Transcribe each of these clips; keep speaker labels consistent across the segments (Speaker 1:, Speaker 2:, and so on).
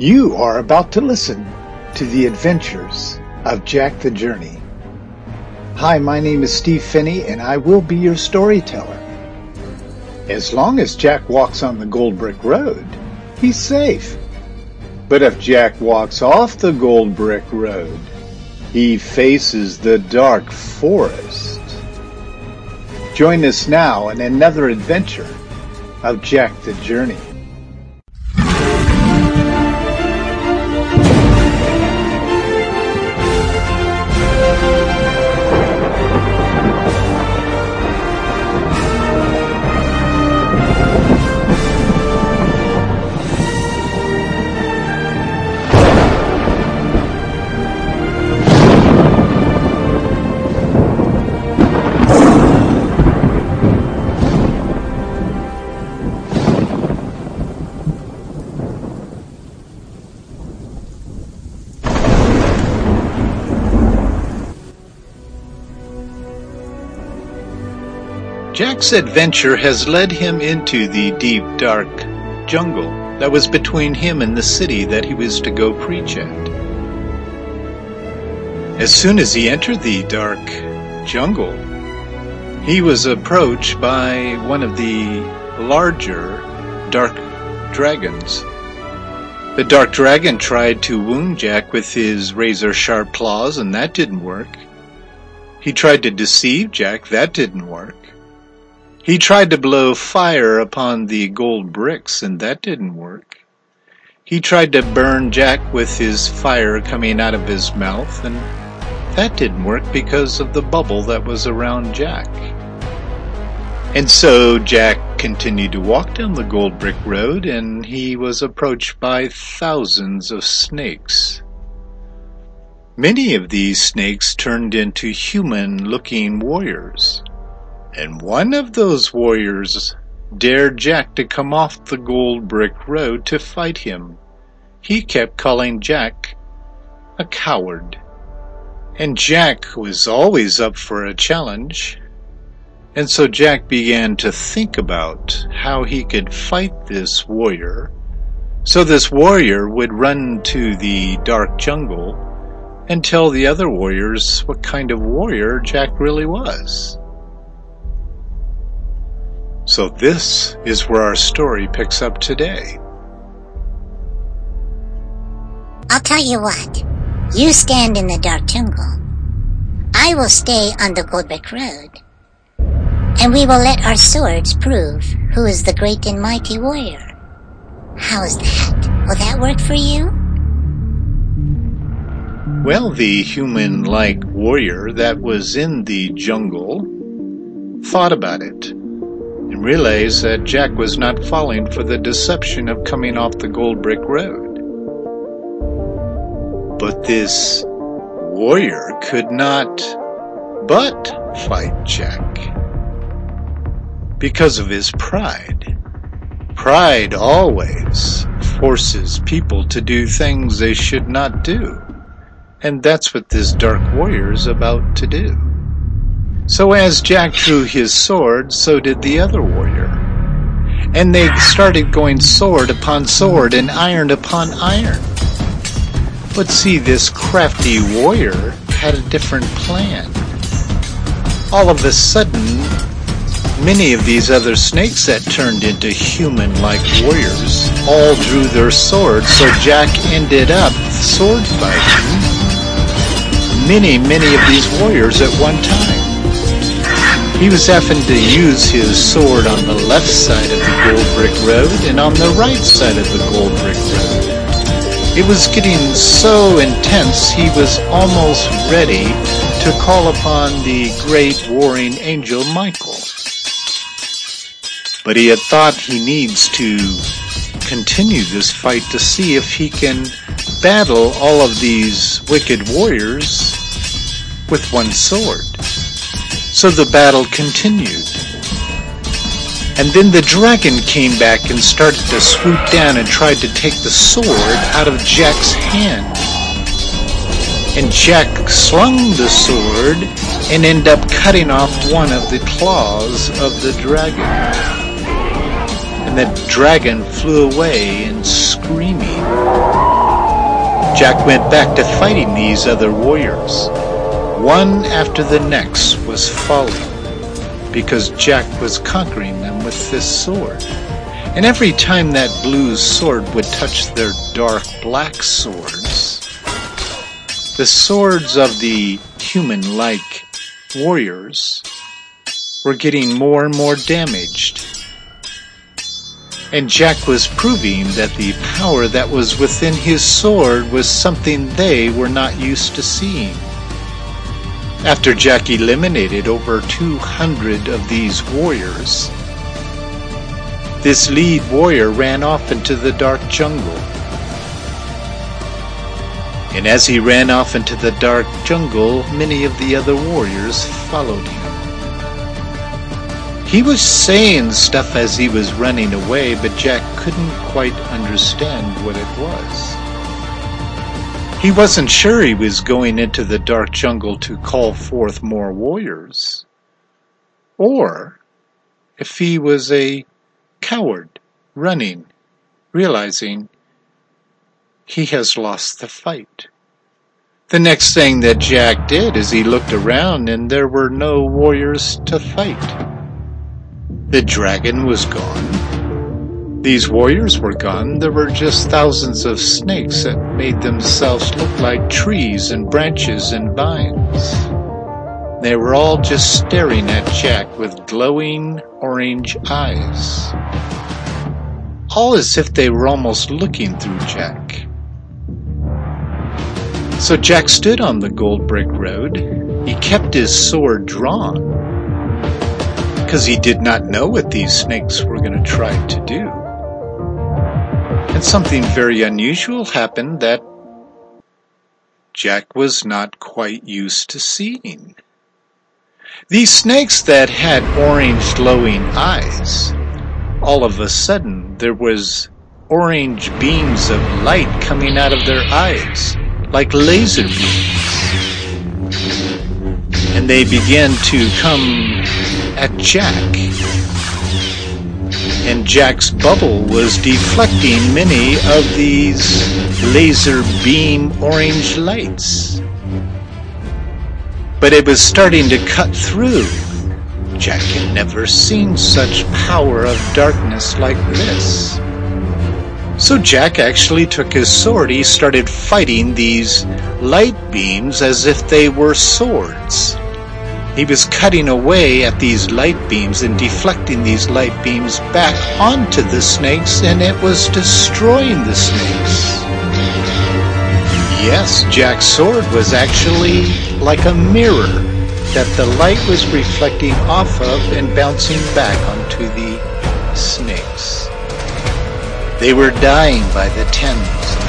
Speaker 1: You are about to listen to the adventures of Jack the Journey. Hi, my name is Steve Phinney, and I will be your storyteller. As long as Jack walks on the Gold Brick Road, he's safe. But if Jack walks off the Gold Brick Road, he faces the dark forest. Join us now in another adventure of Jack the Journey. Jack's adventure has led him into the deep, dark jungle that was between him and the city that he was to go preach at. As soon as he entered the dark jungle, he was approached by one of the larger dark dragons. The dark dragon tried to wound Jack with his razor sharp claws, and that didn't work. He tried to deceive Jack, that didn't work. He tried to blow fire upon the gold bricks, and that didn't work. He tried to burn Jack with his fire coming out of his mouth, and that didn't work because of the bubble that was around Jack. And so Jack continued to walk down the gold brick road, and he was approached by thousands of snakes. Many of these snakes turned into human looking warriors and one of those warriors dared Jack to come off the gold brick road to fight him. He kept calling Jack a coward. And Jack was always up for a challenge. And so Jack began to think about how he could fight this warrior. So this warrior would run to the dark jungle and tell the other warriors what kind of warrior Jack really was. So this is where our story picks up today.
Speaker 2: I'll tell you what. You stand in the dark jungle. I will stay on the Goldbrick Road. And we will let our swords prove who is the great and mighty warrior. How's that? Will that work for you?
Speaker 1: Well, the human-like warrior that was in the jungle thought about it realized that Jack was not falling for the deception of coming off the gold brick road. But this warrior could not but fight Jack because of his pride. Pride always forces people to do things they should not do. And that's what this dark warrior is about to do. So as Jack drew his sword, so did the other warrior. And they started going sword upon sword and iron upon iron. But see, this crafty warrior had a different plan. All of a sudden, many of these other snakes that turned into human-like warriors all drew their swords, so Jack ended up sword fighting many, many of these warriors at one time. He was having to use his sword on the left side of the Gold Brick Road and on the right side of the Gold Brick Road. It was getting so intense he was almost ready to call upon the great warring angel Michael. But he had thought he needs to continue this fight to see if he can battle all of these wicked warriors with one sword. So the battle continued. And then the dragon came back and started to swoop down and tried to take the sword out of Jack's hand. And Jack slung the sword and ended up cutting off one of the claws of the dragon. And the dragon flew away and screaming. Jack went back to fighting these other warriors. One after the next was falling because Jack was conquering them with this sword. And every time that blue sword would touch their dark black swords, the swords of the human-like warriors were getting more and more damaged. And Jack was proving that the power that was within his sword was something they were not used to seeing. After Jack eliminated over 200 of these warriors, this lead warrior ran off into the dark jungle. And as he ran off into the dark jungle, many of the other warriors followed him. He was saying stuff as he was running away, but Jack couldn't quite understand what it was. He wasn't sure he was going into the dark jungle to call forth more warriors, or if he was a coward running, realizing he has lost the fight. The next thing that Jack did is he looked around and there were no warriors to fight. The dragon was gone. These warriors were gone. There were just thousands of snakes that made themselves look like trees and branches and vines. They were all just staring at Jack with glowing orange eyes. All as if they were almost looking through Jack. So Jack stood on the gold brick road. He kept his sword drawn because he did not know what these snakes were going to try to do. And something very unusual happened that Jack was not quite used to seeing. These snakes that had orange glowing eyes, all of a sudden there was orange beams of light coming out of their eyes, like laser beams. And they began to come at Jack. Jack's bubble was deflecting many of these laser beam orange lights. But it was starting to cut through. Jack had never seen such power of darkness like this. So Jack actually took his sword. He started fighting these light beams as if they were swords. He was cutting away at these light beams and deflecting these light beams back onto the snakes, and it was destroying the snakes. Yes, Jack's sword was actually like a mirror that the light was reflecting off of and bouncing back onto the snakes. They were dying by the tens.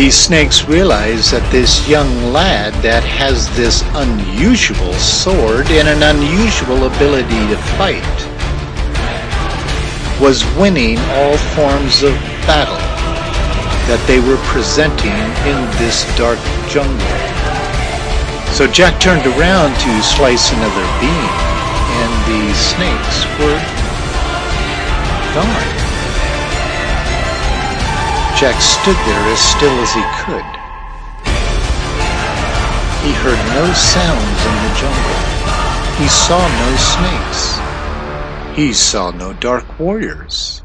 Speaker 1: These snakes realize that this young lad that has this unusual sword and an unusual ability to fight was winning all forms of battle that they were presenting in this dark jungle. So Jack turned around to slice another beam, and the snakes were gone. Jack stood there as still as he could. He heard no sounds in the jungle. He saw no snakes. He saw no dark warriors.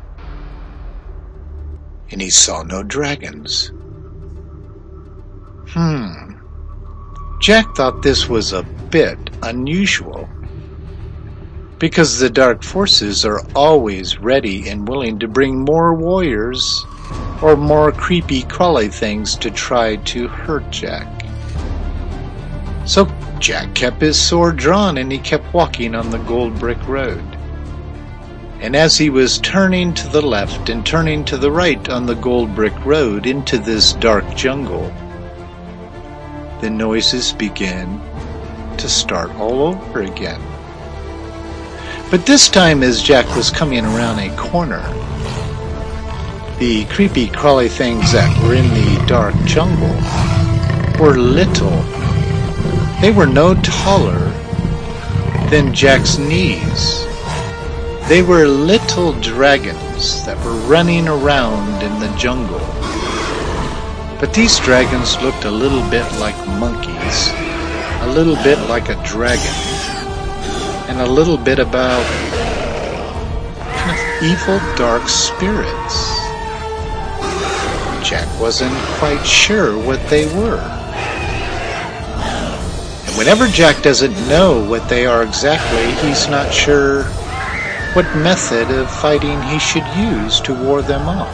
Speaker 1: And he saw no dragons. Hmm. Jack thought this was a bit unusual. Because the dark forces are always ready and willing to bring more warriors or more creepy crawly things to try to hurt Jack. So Jack kept his sword drawn and he kept walking on the gold brick road. And as he was turning to the left and turning to the right on the gold brick road into this dark jungle, the noises began to start all over again. But this time as Jack was coming around a corner, the creepy crawly things that were in the dark jungle were little. They were no taller than Jack's knees. They were little dragons that were running around in the jungle. But these dragons looked a little bit like monkeys, a little bit like a dragon, and a little bit about kind of evil dark spirits. Jack wasn't quite sure what they were. And whenever Jack doesn't know what they are exactly, he's not sure what method of fighting he should use to ward them off.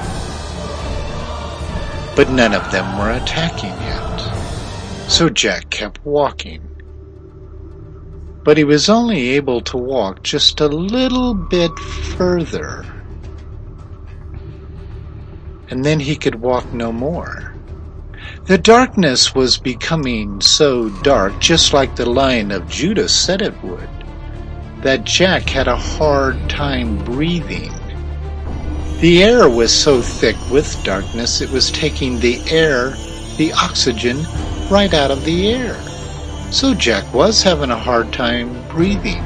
Speaker 1: But none of them were attacking yet. So Jack kept walking. But he was only able to walk just a little bit further and then he could walk no more. The darkness was becoming so dark, just like the Lion of Judah said it would, that Jack had a hard time breathing. The air was so thick with darkness it was taking the air, the oxygen, right out of the air. So Jack was having a hard time breathing.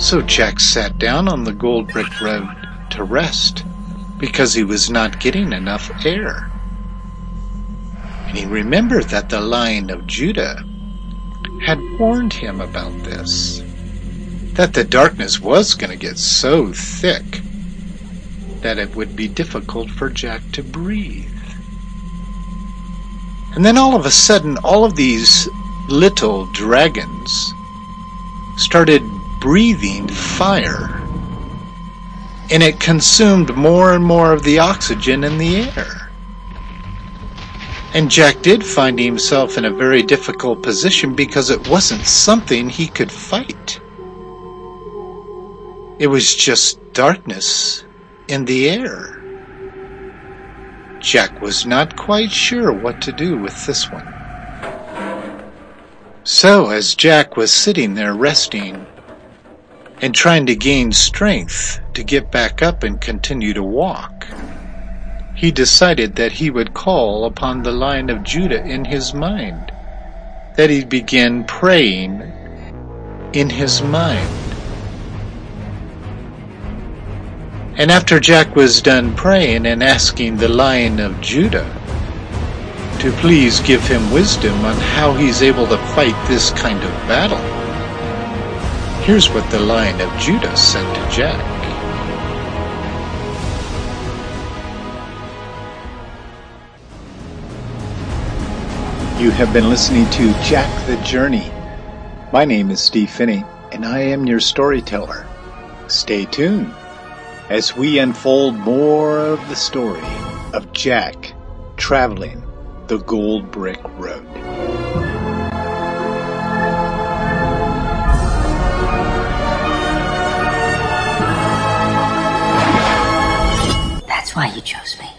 Speaker 1: So Jack sat down on the gold brick road to rest because he was not getting enough air. And he remembered that the Lion of Judah had warned him about this, that the darkness was going to get so thick that it would be difficult for Jack to breathe. And then all of a sudden, all of these little dragons started breathing fire and it consumed more and more of the oxygen in the air. And Jack did find himself in a very difficult position because it wasn't something he could fight. It was just darkness in the air. Jack was not quite sure what to do with this one. So, as Jack was sitting there resting, and trying to gain strength to get back up and continue to walk. He decided that he would call upon the Lion of Judah in his mind, that he'd begin praying in his mind. And after Jack was done praying and asking the Lion of Judah to please give him wisdom on how he's able to fight this kind of battle, Here's what the Lion of Judah said to Jack.
Speaker 3: You have been listening to Jack the Journey. My name is Steve Phinney, and I am your storyteller. Stay tuned as we unfold more of the story of Jack traveling the Gold Brick Road.
Speaker 2: That's why you chose me.